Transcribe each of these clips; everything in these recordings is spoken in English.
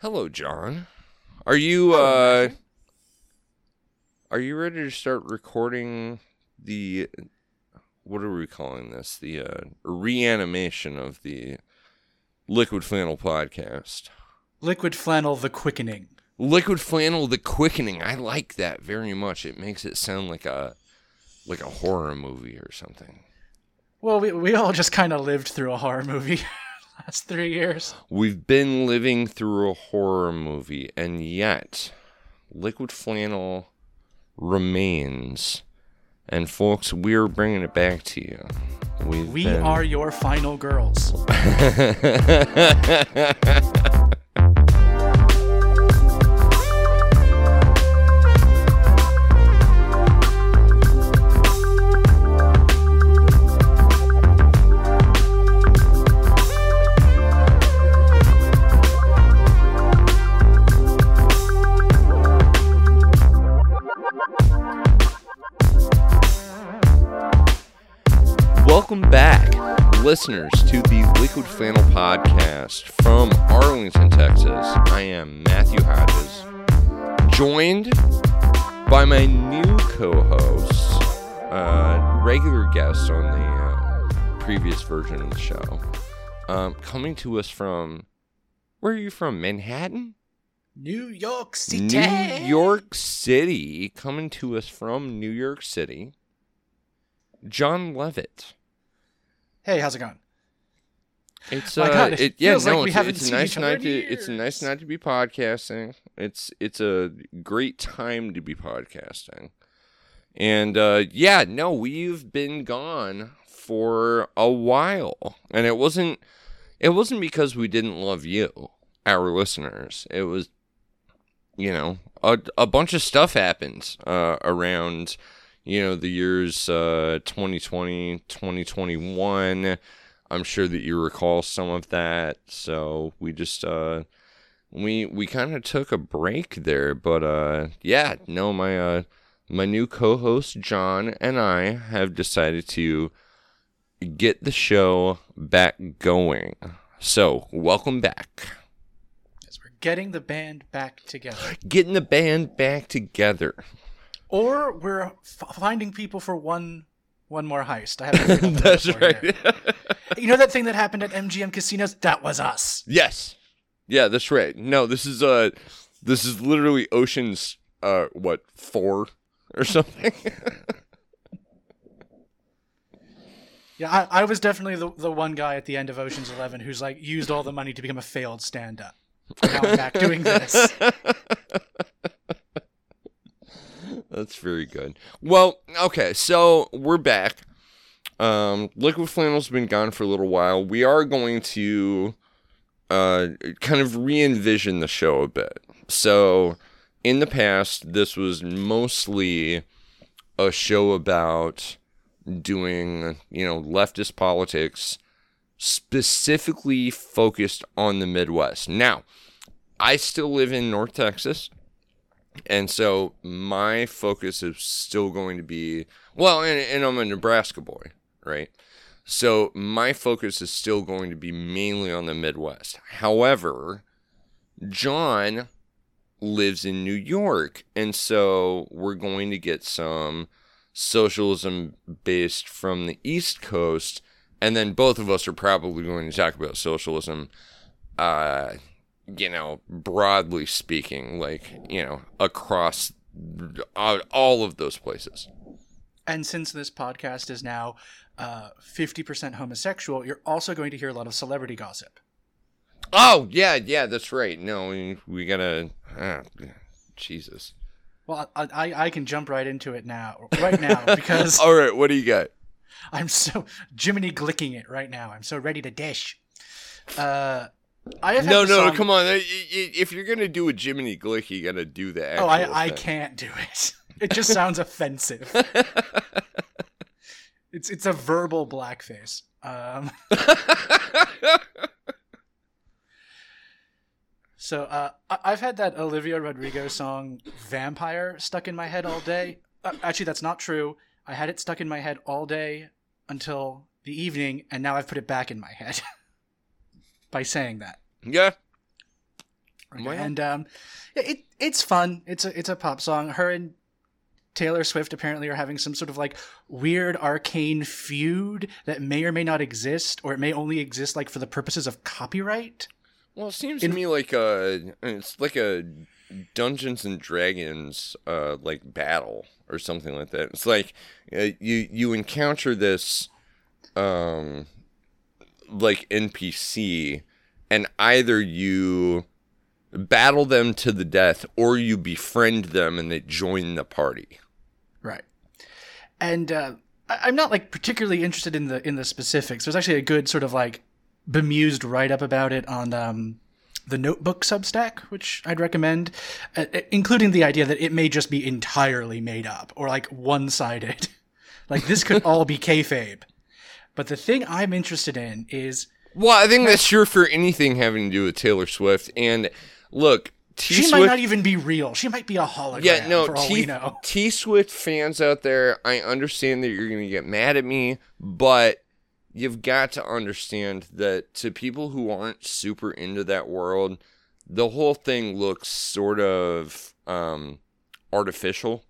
Hello, John. Are you uh are you ready to start recording the what are we calling this? The uh reanimation of the Liquid Flannel podcast. Liquid flannel, the quickening. Liquid Flannel the Quickening. I like that very much. It makes it sound like a like a horror movie or something. Well, we we all just kind of lived through a horror movie last three years. We've been living through a horror movie, and yet Liquid Flannel remains. And folks, we're bringing it back to you. We've We been- are your final girls. Welcome back, listeners, to the Liquid Flannel podcast from Arlington, Texas. I am Matthew Hodges, joined by my new co-host, uh, regular guest on the uh, previous version of the show, um, coming to us from where are you from? Manhattan, New York City. New York City, coming to us from New York City. John Levitt. Hey, how's it going? It's uh, God, it it, yeah, like no, we it's, it's a nice night to it's a nice night to be podcasting. It's it's a great time to be podcasting, and uh, yeah, no, we've been gone for a while, and it wasn't it wasn't because we didn't love you, our listeners. It was, you know, a a bunch of stuff happened uh, around. You know, the years uh, 2020, 2021. I'm sure that you recall some of that. So we just uh we we kind of took a break there, but uh yeah, no my uh my new co-host John and I have decided to get the show back going. So, welcome back. Yes, we're getting the band back together, Getting the band back together. Or we're f- finding people for one one more heist. I haven't. figured out the That's right. You know that thing that happened at MGM casinos? That was us. yes. Yeah, that's right. No, this is uh this is literally Ocean's uh what, 4 or something. Yeah, I, I was definitely the, the one guy at the end of Ocean's Eleven who's like used all the money to become a failed stand up. Now I'm back doing this. That's very good. Well, okay, so we're back. Um, Liquid Flannel's been gone for a little while. We are going to uh, kind of re envision the show a bit. So, in the past, this was mostly a show about doing, you know, leftist politics, specifically focused on the Midwest. Now, I still live in North Texas. And so my focus is still going to be well, and, and I'm a Nebraska boy, right? So my focus is still going to be mainly on the Midwest. However, John lives in New York, and so we're going to get some socialism based from the East Coast, and then both of us are probably going to talk about socialism uh you know, broadly speaking, like, you know, across all of those places. And since this podcast is now uh, 50% homosexual, you're also going to hear a lot of celebrity gossip. Oh, yeah, yeah, that's right. No, we, we gotta, ah, Jesus. Well, I, I, I can jump right into it now, right now, because All right, what do you got? I'm so Jiminy glicking it right now. I'm so ready to dish. Uh, I No, no, song- come on. If you're gonna do a Jiminy Glick, you gotta do the Oh, I, I thing. can't do it. It just sounds offensive. It's it's a verbal blackface. Um, so uh, I- I've had that Olivia Rodrigo song "Vampire" stuck in my head all day. Uh, actually, that's not true. I had it stuck in my head all day until the evening, and now I've put it back in my head by saying that. Yeah. Wow. And um, it it's fun. It's a it's a pop song. Her and Taylor Swift apparently are having some sort of like weird arcane feud that may or may not exist, or it may only exist like for the purposes of copyright. Well, it seems In- to me like a it's like a Dungeons and Dragons uh like battle or something like that. It's like uh, you you encounter this um like NPC and either you battle them to the death or you befriend them and they join the party. Right. And uh, I'm not like particularly interested in the in the specifics. There's actually a good sort of like bemused write up about it on um, the Notebook Substack, which I'd recommend, uh, including the idea that it may just be entirely made up or like one sided. like this could all be kayfabe. But the thing I'm interested in is Well, I think that's sure for anything having to do with Taylor Swift and look, T she Swift might not even be real. She might be a hologram. Yeah, no, for all we T. T Swift fans out there, I understand that you're going to get mad at me, but you've got to understand that to people who aren't super into that world, the whole thing looks sort of um, artificial,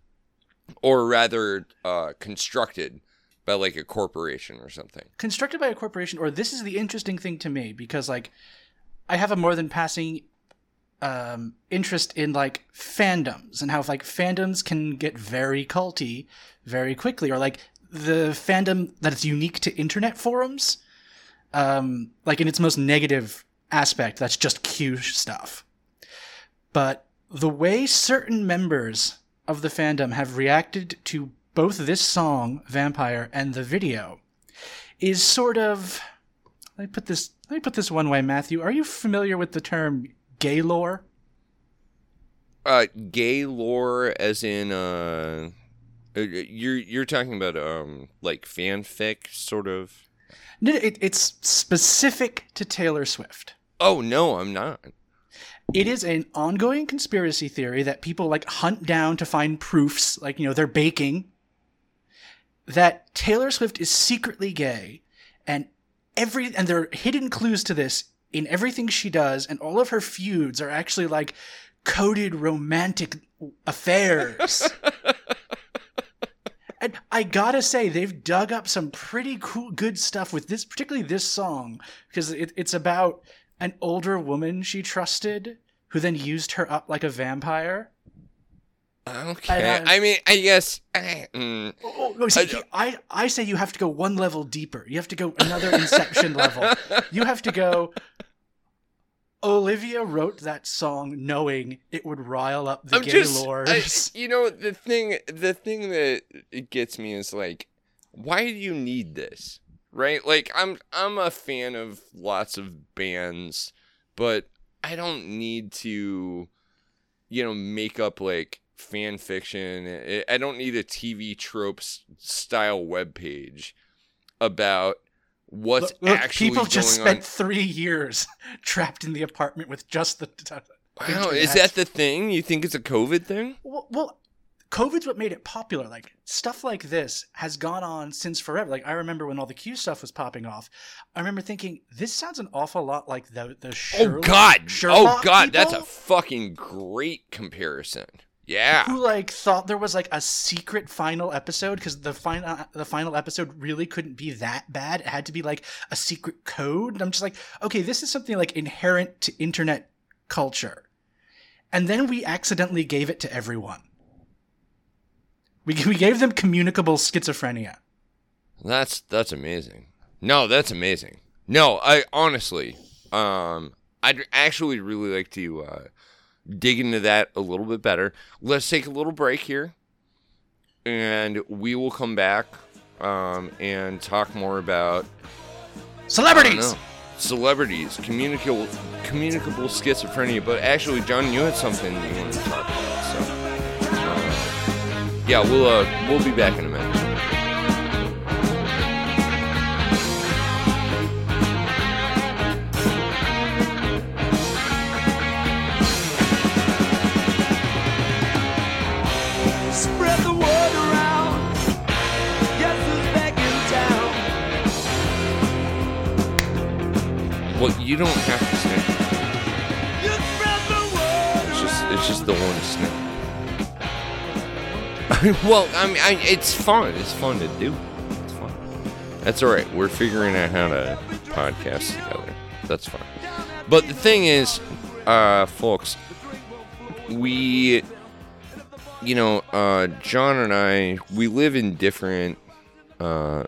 or rather uh, constructed by like a corporation or something. constructed by a corporation or this is the interesting thing to me because like i have a more than passing um interest in like fandoms and how like fandoms can get very culty very quickly or like the fandom that is unique to internet forums um like in its most negative aspect that's just q stuff but the way certain members of the fandom have reacted to both this song vampire and the video is sort of let me put this let me put this one way matthew are you familiar with the term Gaylor Uh, Gaylor, as in uh, uh, you're you're talking about um like fanfic sort of. no, it, it's specific to taylor swift Oh no, I'm not. it is an ongoing conspiracy theory that people like hunt down to find proofs like you know they're baking that taylor swift is secretly gay and every and there are hidden clues to this in everything she does and all of her feuds are actually like coded romantic affairs. And i gotta say they've dug up some pretty cool good stuff with this particularly this song because it, it's about an older woman she trusted who then used her up like a vampire Okay, And, uh, I mean, I guess. mm, Oh, no, see, I- I, I say you have to go one level deeper. You have to go another Inception level. You have to go. Olivia wrote that song knowing it would rile up the I'm gay just, I, lords. you know, the thing, the thing that it gets me is like, why do you need this, right? Like, I'm, I'm a fan of lots of bands, but I don't need to, you know, make up like fan fiction. I- don't need a TV tropes style webpage about what's Look, look, actually people just on. spent three years trapped in the apartment with just the. Wow, is that the thing? You think it's a COVID thing? Well, well, COVID's what made it popular. Like stuff like this has gone on since forever. Like I remember when all the Q stuff was popping off. I remember thinking this sounds an awful lot like the the Oh Sherlock, God! oh Sherlock God! That's a fucking great comparison. Yeah. who like thought there was like a secret final episode because the final the final episode really couldn't be that bad. It had to be like a secret code. And I'm just like, okay, this is something like inherent to internet culture, and then we accidentally gave it to everyone. We we gave them communicable schizophrenia. That's that's amazing. No, that's amazing. No, I honestly, um, I'd actually really like to uh, dig into that a little bit better. Let's take a little break here, and we will come back um, and talk more about Celebrities. celebrities, communicable, communicable schizophrenia. But actually, John, you had something you wanted to talk about. So, uh, yeah, we'll uh, we'll be back in a minute. You don't have to say. You spread the it's just the one snip. well, I mean, I, it's fun. It's fun to do. It's fun. That's all right. We're figuring out how to podcast together. That's fine. But the thing is, uh, folks, we, you know, uh, John and I, we live in different uh,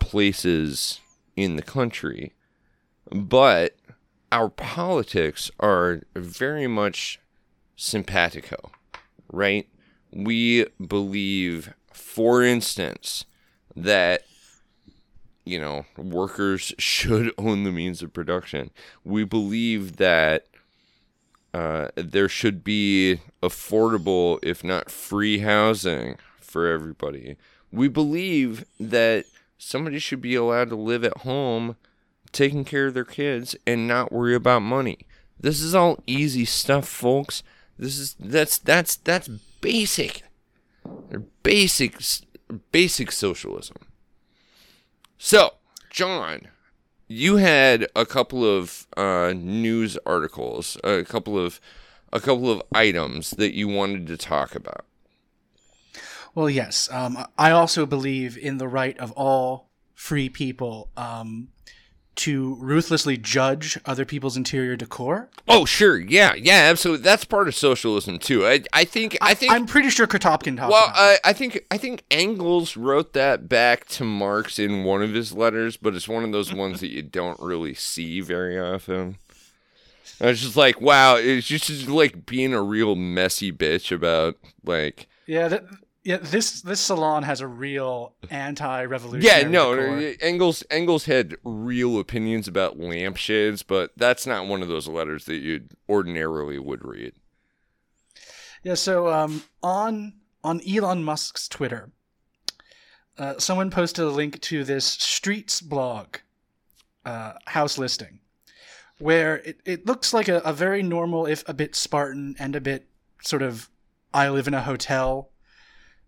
places in the country, but our politics are very much simpatico, right? We believe, for instance, that you know workers should own the means of production. We believe that uh, there should be affordable, if not free, housing for everybody. We believe that somebody should be allowed to live at home taking care of their kids and not worry about money. This is all easy stuff, folks. This is that's that's that's basic. Basic basic socialism. So, John, you had a couple of uh, news articles, a couple of a couple of items that you wanted to talk about. Well, yes. Um, I also believe in the right of all free people um, to ruthlessly judge other people's interior decor. Oh, sure, yeah, yeah, absolutely. That's part of socialism too. I, I think, I think. I'm pretty sure Kropotkin talked well, about I, I think, I think Engels wrote that back to Marx in one of his letters, but it's one of those ones that you don't really see very often. I was just like, wow, it's just like being a real messy bitch about like. Yeah, that, yeah. This this salon has a real anti-revolutionary. Yeah, no, decor. Engels Engels had real opinions about lampshades, but that's not one of those letters that you ordinarily would read. Yeah, so um, on on Elon Musk's Twitter, uh, someone posted a link to this Streets blog uh, house listing, where it, it looks like a, a very normal, if a bit Spartan and a bit sort of I live in a hotel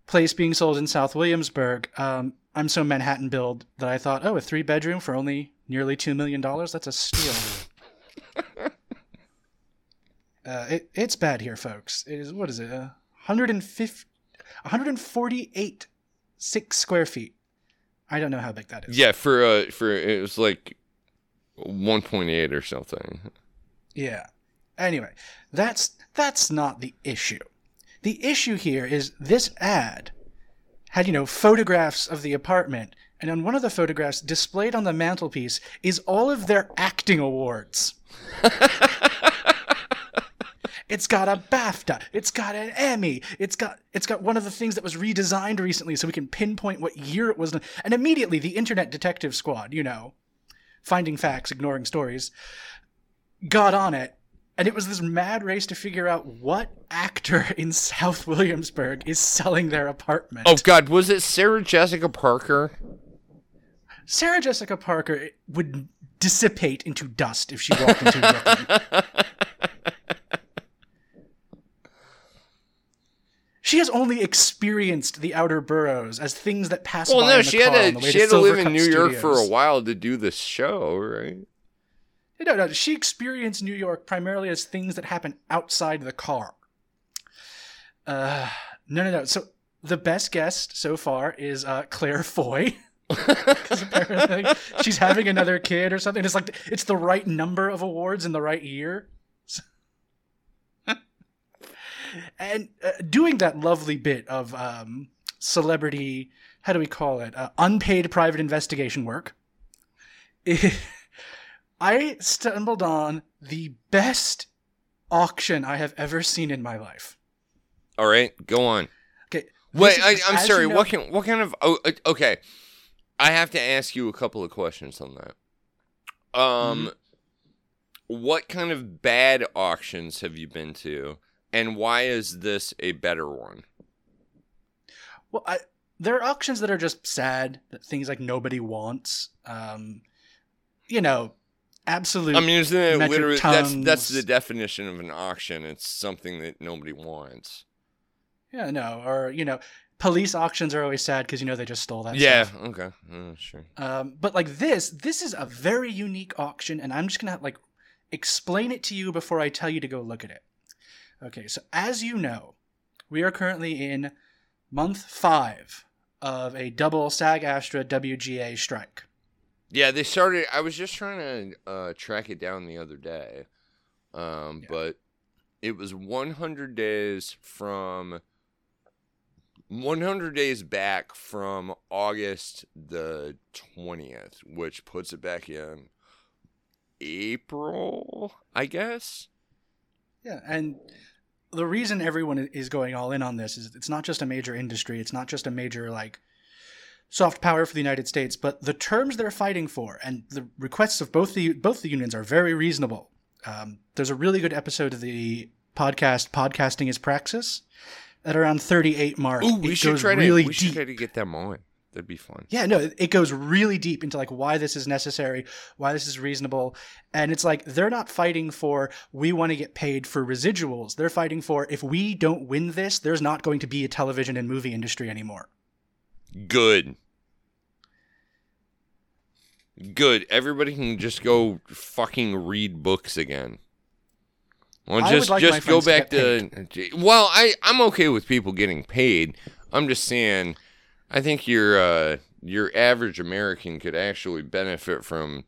place being sold in South Williamsburg. Um, I'm so Manhattan build that I thought, oh, a three bedroom for only nearly two million dollars. That's a steal. Uh, it, it's bad here, folks. It is what is it? Uh, 150, 148 six square feet. I don't know how big that is. Yeah, for uh for it was like 1.8 or something. Yeah. Anyway, that's that's not the issue. The issue here is this ad had, you know, photographs of the apartment, and on one of the photographs displayed on the mantelpiece is all of their acting awards. It's got a BAFTA. It's got an Emmy. It's got it's got one of the things that was redesigned recently, so we can pinpoint what year it was. And immediately, the Internet Detective Squad, you know, finding facts, ignoring stories, got on it, and it was this mad race to figure out what actor in South Williamsburg is selling their apartment. Oh god, was it Sarah Jessica Parker? Sarah Jessica Parker would dissipate into dust if she walked into Brooklyn. She has only experienced the outer boroughs as things that pass Well, by no, in the she car on had to she had to live in New York for a while to do this show, right? No, no, she experienced New York primarily as things that happen outside the car. Uh, no, no, no. So the best guest so far is uh, Claire Foy. apparently she's having another kid or something. It's like it's the right number of awards in the right year. and uh, doing that lovely bit of um, celebrity, how do we call it? Uh, unpaid private investigation work. I stumbled on the best auction I have ever seen in my life. All right, go on. Okay. Wait, this I, is- I'm sorry. you know- What can what kind of? Oh, okay. I have to ask you a couple of questions on that. Um, Mm-hmm. what kind of bad auctions have you been to, and why is this a better one? Well, I, there are auctions that are just sad, that things like nobody wants. Um, you know, absolute. I mean, isn't it literally that's that's the definition of an auction? It's something that nobody wants. yeah, no, or you know, police auctions are always sad because you know they just stole that. yeah. stuff. Okay. Uh, sure. Um, but like this, this is a very unique auction, and I'm just gonna like explain it to you before I tell you to go look at it. Okay, so as you know, we are currently in month five of a double SAG AFTRA WGA strike. Yeah, they started. I was just trying to uh, track it down the other day, um, Yeah. but it was 100 days from 100 days back from August the 20th, which puts it back in April, I guess. Yeah, and the reason everyone is going all in on this is it's not just a major industry, it's not just a major like soft power for the United States, but the terms they're fighting for and the requests of both the both the unions are very reasonable. Um, there's a really good episode of the podcast "Podcasting is Praxis" at around 38 mark. Ooh, we it should goes try to really we should deep. try to get them on. That'd be fun. Yeah, no, it goes really deep into like why this is necessary, why this is reasonable. And it's like they're not fighting for we want to get paid for residuals. They're fighting for if we don't win this, there's not going to be a television and movie industry anymore. Good. Good. Everybody can just go fucking read books again. Well, just like just go friends to back to. Well, I I'm okay with people getting paid. I'm just saying, I think your uh, your average American could actually benefit from,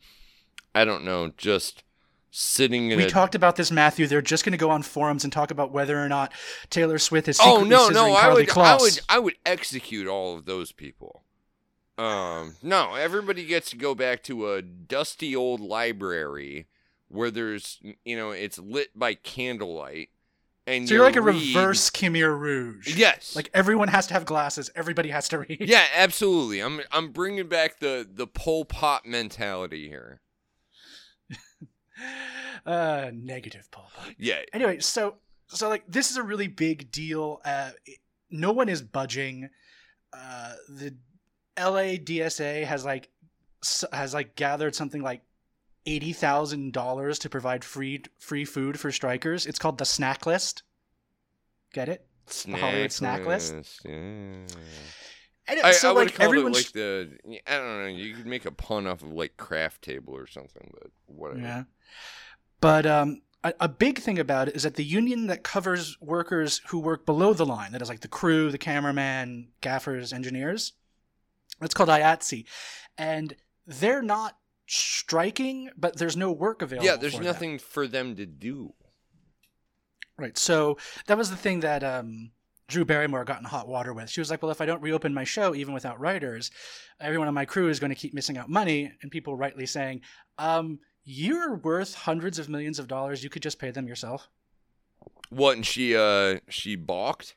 I don't know, just sitting in We a. talked about this, Matthew. They're just going to go on forums and talk about whether or not Taylor Swift is oh no no I would I would I would execute all of those people. Um no, everybody gets to go back to a dusty old library where there's you know it's lit by candlelight and So you're like a read- reverse Khmer Rouge. Yes. Like everyone has to have glasses. Everybody has to read. yeah, absolutely. I'm I'm bringing back the the Pol Pot mentality here. Uh, negative, Paul. Yeah. anyway so so like this is a really big deal uh no one is budging uh the la dsa has like has like gathered something like eighty thousand dollars to provide free free food for strikers it's called the snack list get it Snack Hollywood snack list? Yeah. And I, so I would like call it like the I don't know. You could make a pun off of like craft table or something, but whatever. Yeah. But um, a, a big thing about it is that the union that covers workers who work below the line, that is like the crew, the cameraman, gaffers, engineers, it's called IATSE. And they're not striking, but there's no work available. Yeah, there's for them. nothing for them to do. Right. So that was the thing that um, Drew Barrymore got in hot water with. She was like, well, if I don't reopen my show, even without writers, everyone on my crew is going to keep missing out money. And people rightly saying, um, you're worth hundreds of millions of dollars. You could just pay them yourself. What? And she uh she balked.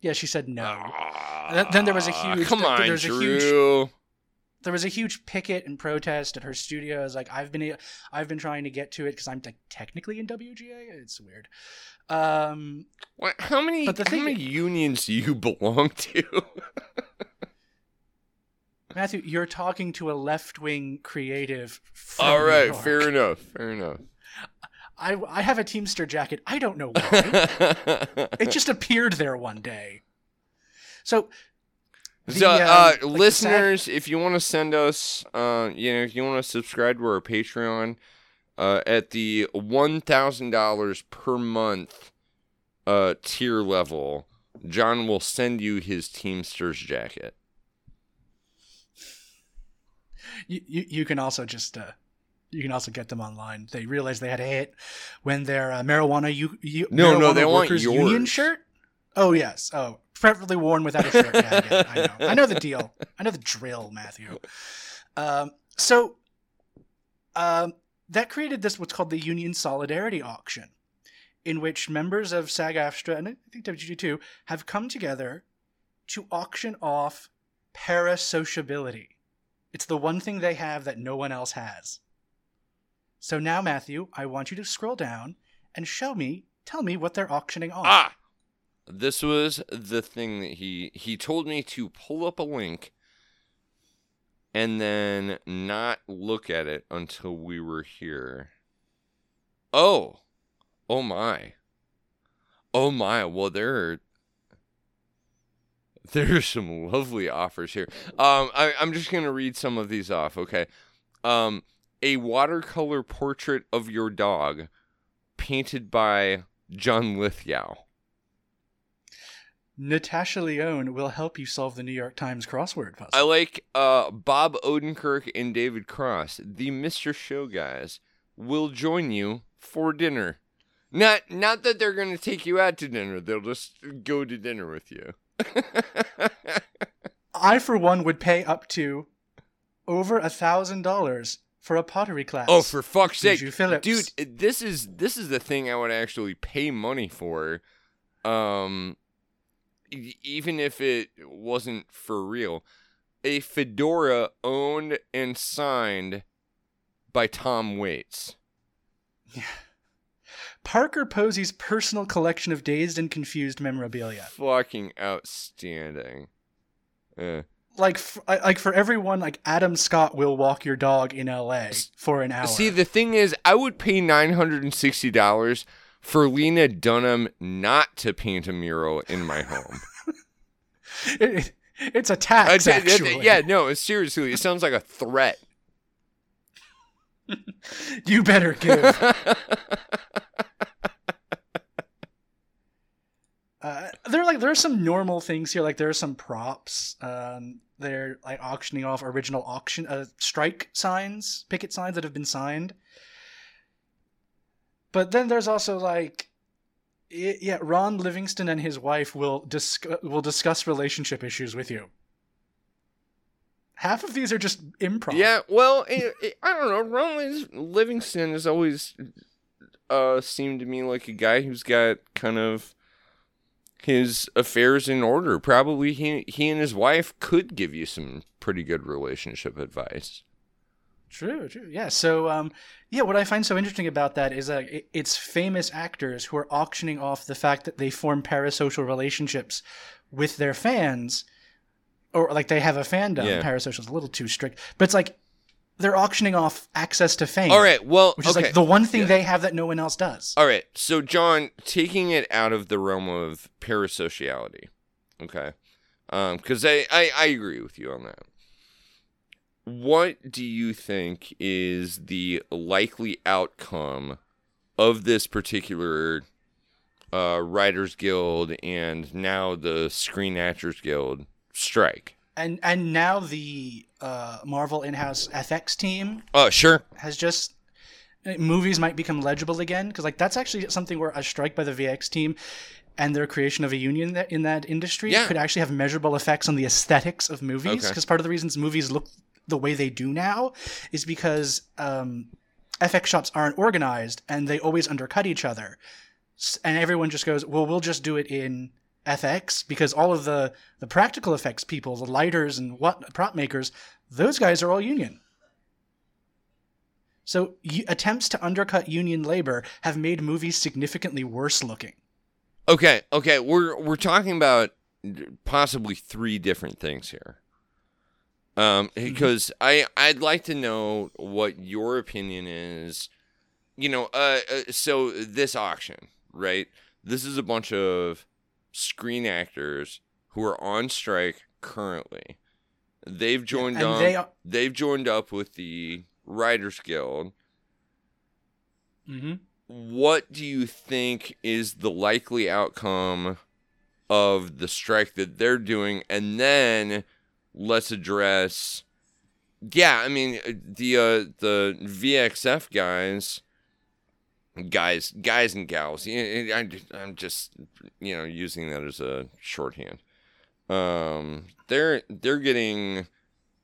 Yeah, she said no. Ah, Then- there was a huge- Come on, there's a huge- Drew. There was a huge picket and protest at her studio. It's like I've been I've been trying to get to it because I'm technically in WGA. It's weird. Um, What, how many? But the how thing- many unions do you belong to? Matthew, you're talking to a left wing creative. All York. fair enough. Fair enough. I I have a Teamster jacket. I don't know why. it just appeared there one day. So, the, so, um, uh, like the listeners, if you want to send us, uh, you know, if you want to subscribe to our Patreon, uh, at the one thousand dollars per month, uh, tier level, John will send you his Teamsters jacket. you, you you can also just uh, you can also get them online. They realized they had a hit when their uh, marijuana you, you No, no, they want workers union shirt. Oh yes. Oh, preferably worn without a shirt. Yeah, I. Know. I know the deal. I know the drill, Matthew. Um, so, um, that created this what's called the Union Solidarity Auction, in which members of SAG-AFTRA and I think WGA too have come together to auction off parasociability. It's the one thing they have that no one else has. So now, Matthew, I want you to scroll down and show me, tell me what they're auctioning off. Ah, this was the thing that he he told me to pull up a link and then not look at it until we were here. Oh, oh my, oh my. Well, there are there are some lovely offers here. Um, I, I'm just gonna read some of these off. Okay, um, a watercolor portrait of your dog, painted by John Lithgow. Natasha Lyonne will help you solve the New York Times crossword puzzle. I like uh, Bob Odenkirk and David Cross, the Mr. Show guys, will join you for dinner. Not not that they're going to take you out to dinner. They'll just go to dinner with you. I, for one, would pay up to over a thousand dollars for a pottery class. oh, for fuck's sake, dude! This is this is the thing I would actually pay money for, um, even if it wasn't for real. A fedora owned and signed by Tom Waits. Yeah. Parker Posey's personal collection of dazed and confused memorabilia. Fucking outstanding. Uh, Like, f- like for everyone, like Adam Scott will walk your dog in L.A. for an hour. See, the thing is, I would pay nine hundred and sixty dollars for Lena Dunham not to paint a mural in my home. It- it's a tax, I tell- actually. yeah, no, seriously, it sounds like a threat. you better give. Uh, there are like there are some normal things here. Like there are some props. Um, they're like auctioning off original auction uh, strike signs, picket signs that have been signed. But then there's also like, i yeah, Ron Livingston and his wife will discuss will discuss relationship issues with you. Half of these are just improv. Yeah, well, it, it- I don't know. Ron Livingston has always uh, seemed to me like a guy who's got kind of his affairs in order. Probably he he and his wife could give you some pretty good relationship advice. True, true. Yeah. So, um, yeah, what I find so interesting about that is that it- it's famous actors who are auctioning off the fact that they form parasocial relationships with their fans, or like they have a fandom. Yeah. Parasocial is a little too strict, but it's like they're auctioning off access to fame. All right, well, Which is okay. like the one thing Yeah. they have that no one else does. All right, so John, taking it out of the realm of parasociality, okay, because I, I I agree with you on that. What do you think is the likely outcome of this particular uh, Writers Guild and now the Screen Actors Guild strike? And and now the uh, Marvel in-house FX team Oh, sure. has just uh, movies might become legible again because like that's actually something where a strike by the VX team and their creation of a union that, in that industry Yeah. could actually have measurable effects on the aesthetics of movies Okay. because part of the reasons movies look the way they do now is because um, FX shops aren't organized and they always undercut each other and everyone just goes well we'll just do it in FX because all of the the practical effects people the lighters and what prop makers those guys are all union so attempts to undercut union labor have made movies significantly worse looking. Okay, okay, we're we're talking about possibly three different things here. Um, because I I'd like to know what your opinion is. You know, uh, uh, so this auction, right? This is a bunch of screen actors who are on strike currently. They've joined and up. they are- they've joined up with the Writers Guild Mm-hmm. what do you think is the likely outcome of the strike that they're doing and then let's address yeah i mean uh, the uh the VFX guys guys guys and gals i'm just you know using that as a shorthand um they're they're getting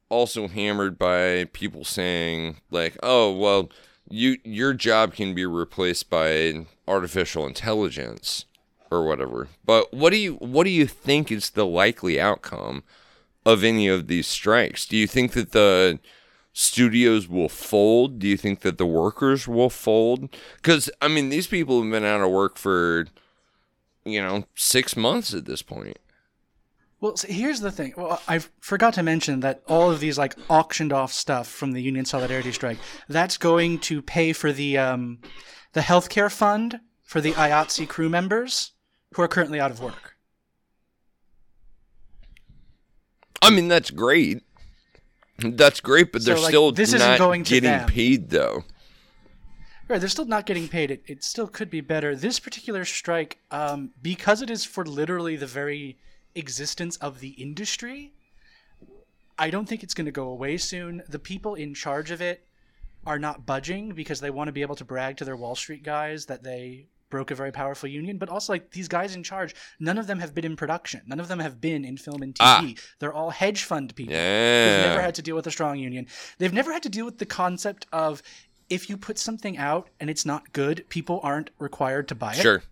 also hammered by people saying like oh well you your job can be replaced by artificial intelligence or whatever. But what do you what do you think is the likely outcome of any of these strikes? Do you think that the studios will fold? Do you think that the workers will fold? Cuz I mean these people have been out of work for you know 6 months at this point. Well, so here's the thing. Well, I forgot to mention that all of these like auctioned off stuff from the Union Solidarity Strike that's going to pay for the um, the healthcare fund for the IATSE crew members who are currently out of work. I mean that's great. That's great, but So, they're like, still this isn't going getting them. paid though. Right, they're still not getting paid. It, it still could be better. This particular strike, um, because it is for literally the very existence of the industry, I don't think it's going to go away soon. The people in charge of it are not budging because they want to be able to brag to their Wall Street guys that they broke a very powerful union. But also, like these guys in charge, none of them have been in production. None of them have been in film and ah. TV. They're all hedge fund people. Yeah. They've never had to deal with a strong union. They've never had to deal with the concept of if you put something out and it's not good, people aren't required to buy it. Sure.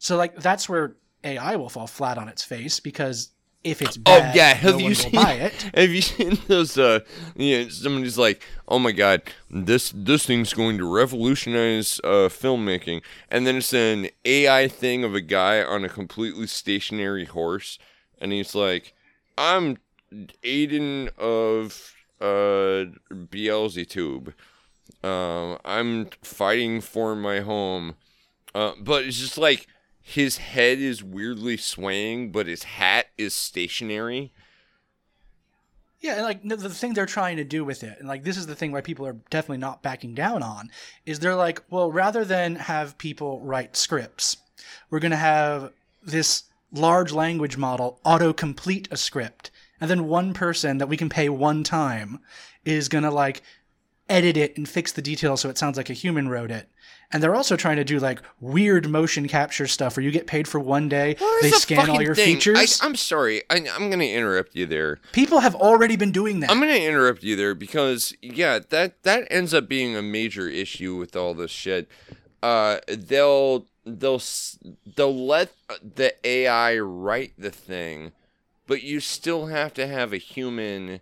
So like that's where AI will fall flat on its face because if it's Oh bad, yeah, have no you seen? will buy it. Have you seen those? Uh, you know, somebody's like, "Oh my god, this this thing's going to revolutionize uh, filmmaking," and then it's an AI thing of a guy on a completely stationary horse, and he's like, "I'm Aiden of uh, Beelzebub. Um, I'm fighting for my home." Uh, but it's just like his head is weirdly swaying, but his hat is stationary. Yeah, and like the thing they're trying to do with it, and like this is the thing why people are definitely not backing down on, is they're like, well, rather than have people write scripts, we're gonna have this large language model auto complete a script, and then one person that we can pay one time is gonna like edit it and fix the details so it sounds like a human wrote it. And they're also trying to do like weird motion capture stuff where you get paid for one day, they the scan all your thing? features. I, I'm sorry. I, I'm going to interrupt you there. People have already been doing that. I'm going to interrupt you there because yeah, that that ends up being a major issue with all this shit. Uh, they'll they'll they'll let the AI write the thing, but you still have to have a human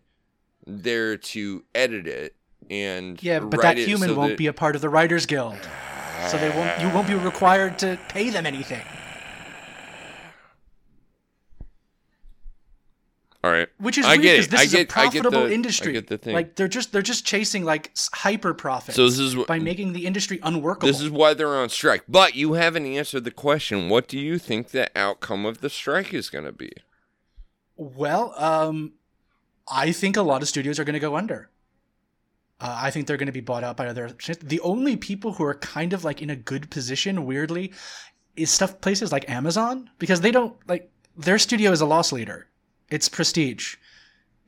there to edit it and Yeah, but that human so won't that- be a part of the Writers Guild. So they won't you won't be required to pay them anything. All right. Which is I weird get because this I is get- a profitable the- industry. the thing. Like they're just they're just chasing like hyper profits So this is what by making the industry unworkable. This is why they're on strike. But you haven't answered the question. What do you think the outcome of the strike is going to be? well, um I think a lot of studios are going to go under. Uh, I think they're going to be bought out by other. The only people who are kind of like in a good position, weirdly, is stuff places like Amazon because they don't like their studio is a loss leader. It's prestige.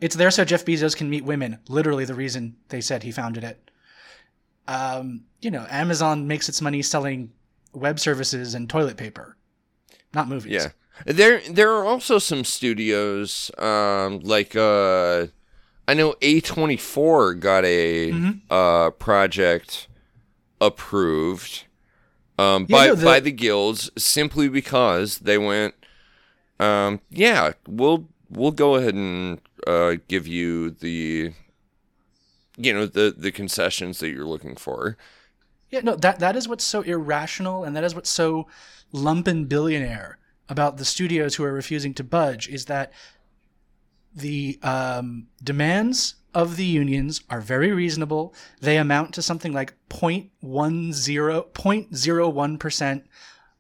It's there so Jeff Bezos can meet women. Literally, the reason they said he founded it. Um, you know, Amazon makes its money selling web services and toilet paper, not movies. Yeah. There there are also some studios um like uh I know A24 got a Mhm. uh project approved um Yeah, by no, the- by the guilds simply because they went um yeah, we'll we'll go ahead and uh give you the you know the the concessions that you're looking for. Yeah, no, that that is what's so irrational, and that is what's so lumpen billionaire about the studios who are refusing to budge is that the um, demands of the unions are very reasonable. They amount to something like 0.10, 0.01 percent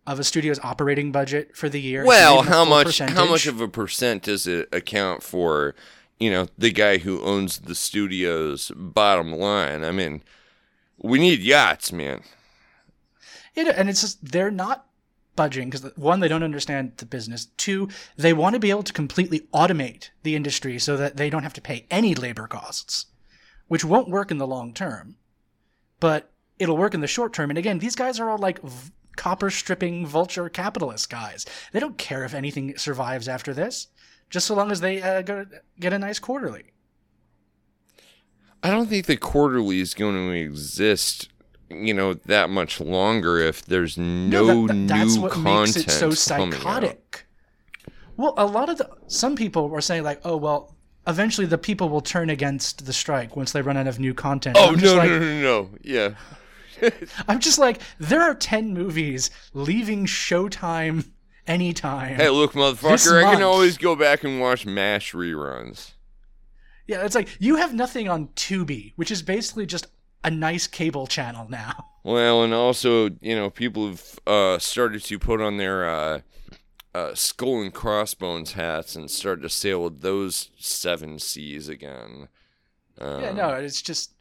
of a studio's operating budget for the year. Well, you made a how much how much of a percent does it account for, you know, the guy who owns the studio's bottom line? I mean, we need yachts, man. Yeah, and it's just they're not budging because one, they don't understand the business. Two, they want to be able to completely automate the industry so that they don't have to pay any labor costs, which won't work in the long term, but it'll work in the short term. And again, these guys are all like v- copper stripping vulture capitalist guys. They don't care if anything survives after this, just so long as they uh, get a nice quarterly. I don't think the quarterly is going to exist, you know, that much longer if there's no, that- that- new that's what content makes it so psychotic. Well, a lot of the some people were saying like, oh well, eventually the people will turn against the strike once they run out of new content. Oh no, just no, like, no, no, no, yeah. I'm just like, there are ten movies leaving Showtime anytime. Hey, look, motherfucker, I can always go back and watch Mash reruns. Yeah, it's like you have nothing on Tubi, which is basically just a nice cable channel now. Well, and also, you know, people have uh, started to put on their uh, uh, skull and crossbones hats and start to sail with those seven seas again. Um, yeah, no, it's just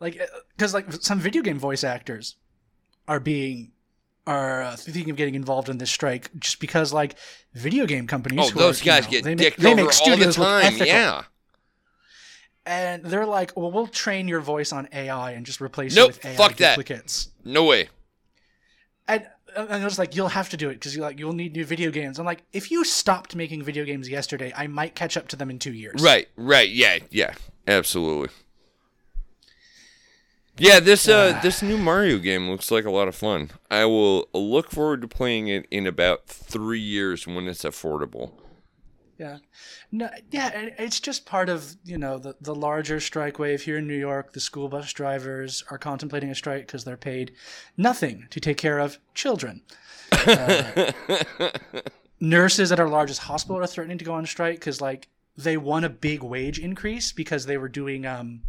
like because like some video game voice actors are being are uh, thinking of getting involved in this strike just because like video game companies Oh, those are, you guys know, get they dicked make, they over make all the look time. ethical. Yeah. And they're like well we'll train your voice on ai and just replace Nope, it with ai fuck that. No way. and and I was like, you'll have to do it because you like you'll need new video games. I'm like, if you stopped making video games yesterday, I might catch up to them in two years. Right, right, yeah, yeah, absolutely. Yeah, this uh this new Mario game looks like a lot of fun. I will look forward to playing it in about three years when it's affordable. Yeah. No. Yeah. It's just part of you know the the larger strike wave here in New York. The school bus drivers are contemplating a strike because they're paid nothing to take care of children. Uh, nurses at our largest hospital are threatening to go on strike because like they won a big wage increase because they were doing um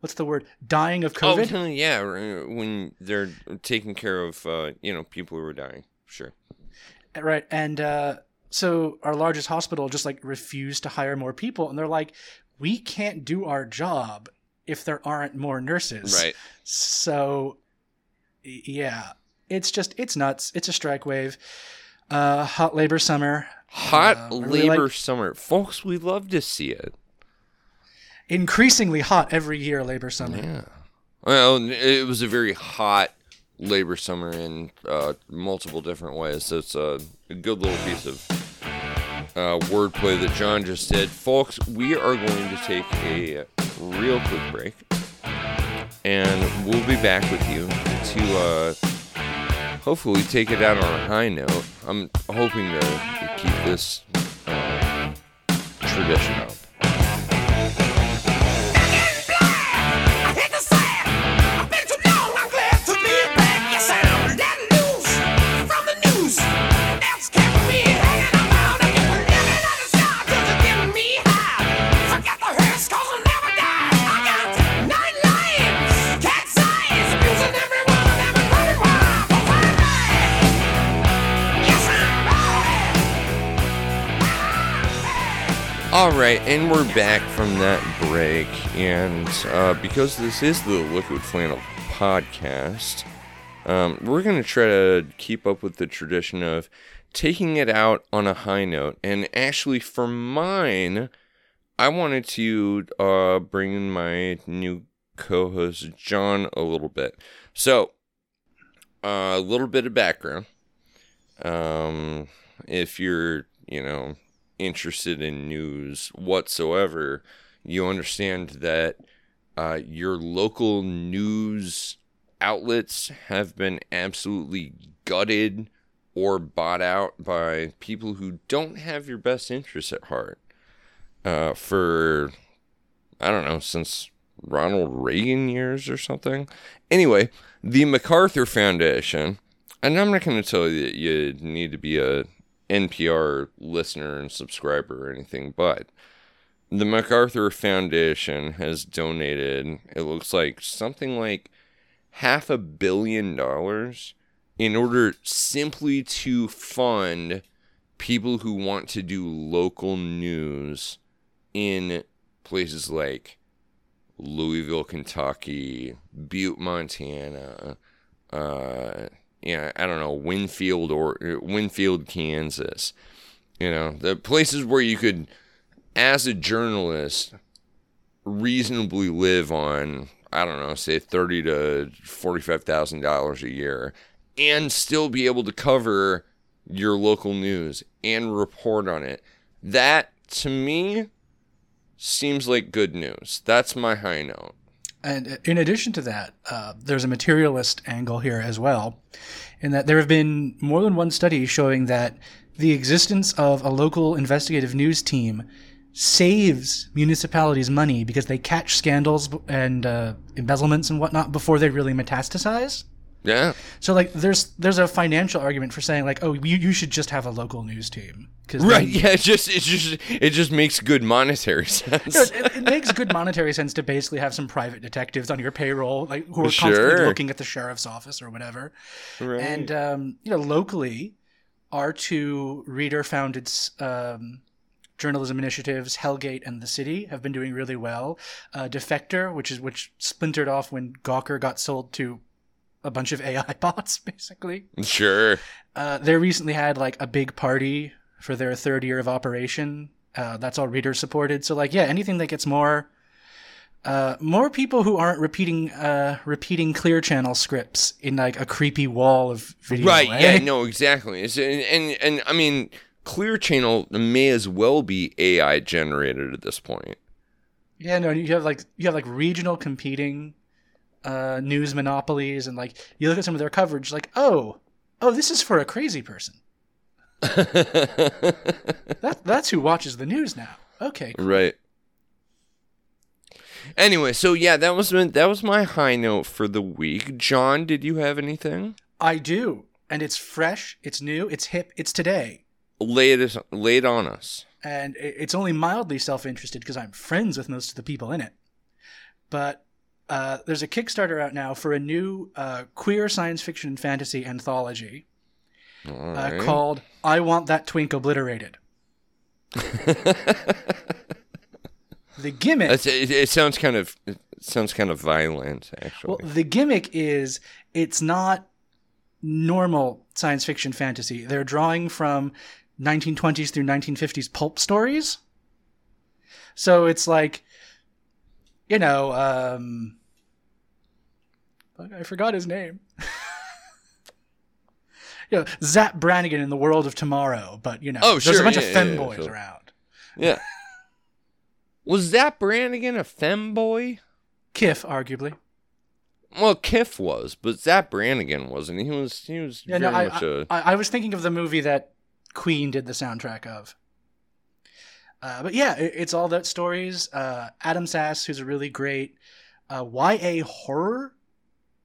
what's the word dying of COVID. Oh, yeah, when they're taking care of uh, you know people who are dying. Sure. Right. And uh, so our largest hospital just like refused to hire more people. And they're like, we can't do our job if there aren't more nurses. Right. So, yeah, it's just, it's nuts. It's a strike wave. Uh, hot labor summer. Hot Uh, really labor like- summer, folks. We love to see it. Increasingly hot every year, labor summer. Yeah. Well, it was a very hot labor summer in uh, multiple different ways. So it's a good little piece of uh, wordplay that John just did. Folks, we are going to take a real quick break. And we'll be back with you to uh, hopefully take it out on a high note. I'm hoping to keep this uh, tradition up. Right, and we're back from that break, and uh, because this is the Liquid Flannel podcast, um, we're going to try to keep up with the tradition of taking it out on a high note. And actually, for mine, I wanted to uh, bring in my new co-host John a little bit. So, uh, a little bit of background. Um, if you're, you know, interested in news whatsoever, you understand that uh, your local news outlets have been absolutely gutted or bought out by people who don't have your best interests at heart. Uh, for, I don't know, since Ronald Reagan years or something. Anyway, the MacArthur Foundation, and I'm not going to tell you that you need to be a NPR listener and subscriber or anything, but the MacArthur Foundation has donated, it looks like something like half a billion dollars in order simply to fund people who want to do local news in places like Louisville, Kentucky, Butte, Montana, uh, yeah, I don't know, Winfield or uh, Winfield, Kansas. You know, the places where you could, as a journalist, reasonably live on, I don't know, say thirty to forty-five thousand dollars a year, and still be able to cover your local news and report on it. That to me seems like good news. That's my high note. And in addition to that, uh, there's a materialist angle here as well, in that there have been more than one study showing that the existence of a local investigative news team saves municipalities money because they catch scandals and uh, embezzlements and whatnot before they really metastasize. Yeah. So like, there's there's a financial argument for saying like, oh, you, you should just have a local news team because Right. Yeah. It just it just it just makes good monetary sense. it, it makes good monetary sense to basically have some private detectives on your payroll, like who are constantly Sure. looking at the sheriff's office or whatever. right. And um, you know, locally, our two reader-founded um, journalism initiatives, Hell Gate and The City, have been doing really well. Uh, Defector, which is which splintered off when Gawker got sold to a bunch of AI bots, basically. Sure. Uh, they recently had like a big party for their third year of operation. Uh, that's all reader supported. So like, yeah, anything that gets more, uh, more people who aren't repeating, uh, repeating Clear Channel scripts in like a creepy wall of video. Right. eh? Yeah. No. Exactly. It's, and, and and I mean, Clear Channel may as well be AI generated at this point. Yeah, no, you have like you have like regional competing uh, news monopolies, and like you look at some of their coverage, like oh, oh, this is for a crazy person. That that's who watches the news now. Okay, cool. Right. Anyway, so yeah, that was that was my high note for the week. John, did you have anything? I do, and it's fresh, it's new, it's hip, it's today, Lay it lay it on us. and it's only mildly self-interested because I'm friends with most of the people in it. But uh, there's a Kickstarter out now for a new uh, queer science fiction and fantasy anthology. Uh, right. called "I Want That Twink Obliterated." the gimmick. It, it, sounds kind of it sounds kind of violent, actually. well, the gimmick is it's not normal science fiction fantasy. They're drawing from 1920s through 1950s pulp stories. So it's like, you know, um, I forgot his name. you know, Zapp Brannigan in the world of tomorrow, but you know, Oh, there's a bunch yeah, of yeah, yeah, femboys sure. around. yeah. Was that Brannigan a femboy? Kiff, arguably. Well, Kiff was, but Zapp Brannigan wasn't. He was. He was Yeah, very no, I, much a. I, I was thinking of the movie that Queen did the soundtrack of. Uh, but yeah, it, it's all that stories. Uh, Adam Sass, who's a really great uh, YA horror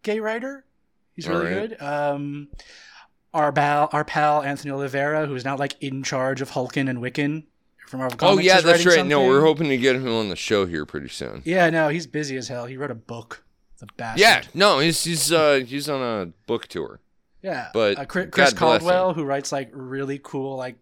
gay writer, he's really All right. good. Um, our pal, our pal Anthony Oliveira, who's now like in charge of Hulkling and Wiccan from Marvel Comics. oh Comics. yeah, that's right. No, we're hoping to get him on the show here pretty soon. Yeah, no, he's busy as hell. He wrote a book. The bastard. Yeah, no, he's he's uh he's on a book tour. Yeah, But uh, Chris, Chris. Caldwell, who writes like really cool like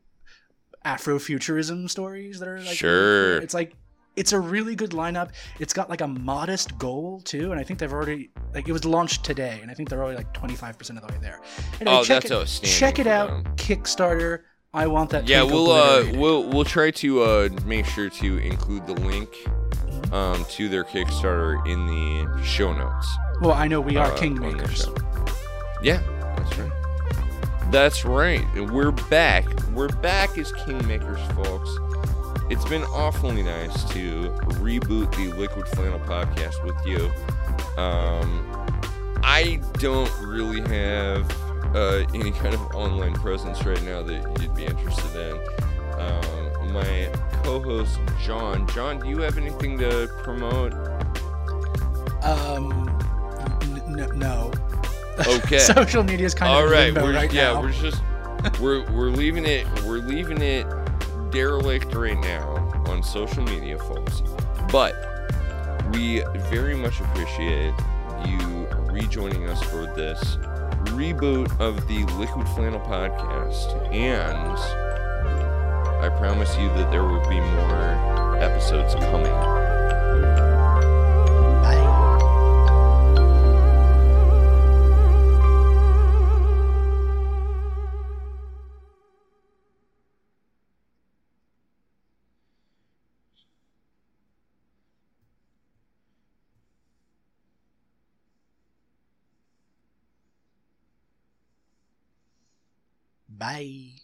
Afrofuturism stories that are like Sure. It's like it's a really good lineup. It's got like a modest goal too, and I think they've already like it was launched today, and I think they're already like twenty five percent of the way there. Anyway, Oh, check that's it, outstanding Check it out. Kickstarter. I want that. Yeah, we'll uh we'll we'll try to uh make sure to include the link um to their Kickstarter in the show notes. well, I know we are uh, kingmakers. Yeah, that's right. That's right. And We're back. We're back as Kingmakers, folks. It's been awfully nice to reboot the Liquid Flannel podcast with you. Um, I don't really have uh, any kind of online presence right now that you'd be interested in. Um, my co-host John. John, do you have anything to promote? Um, n- no. Okay. Social media is kind All of right, we're right yeah, now. we're just we're we're leaving it we're leaving it derelict right now on social media, folks. But we very much appreciate you rejoining us for this reboot of the Liquid Flannel podcast, and I promise you that there will be more episodes coming. Bye.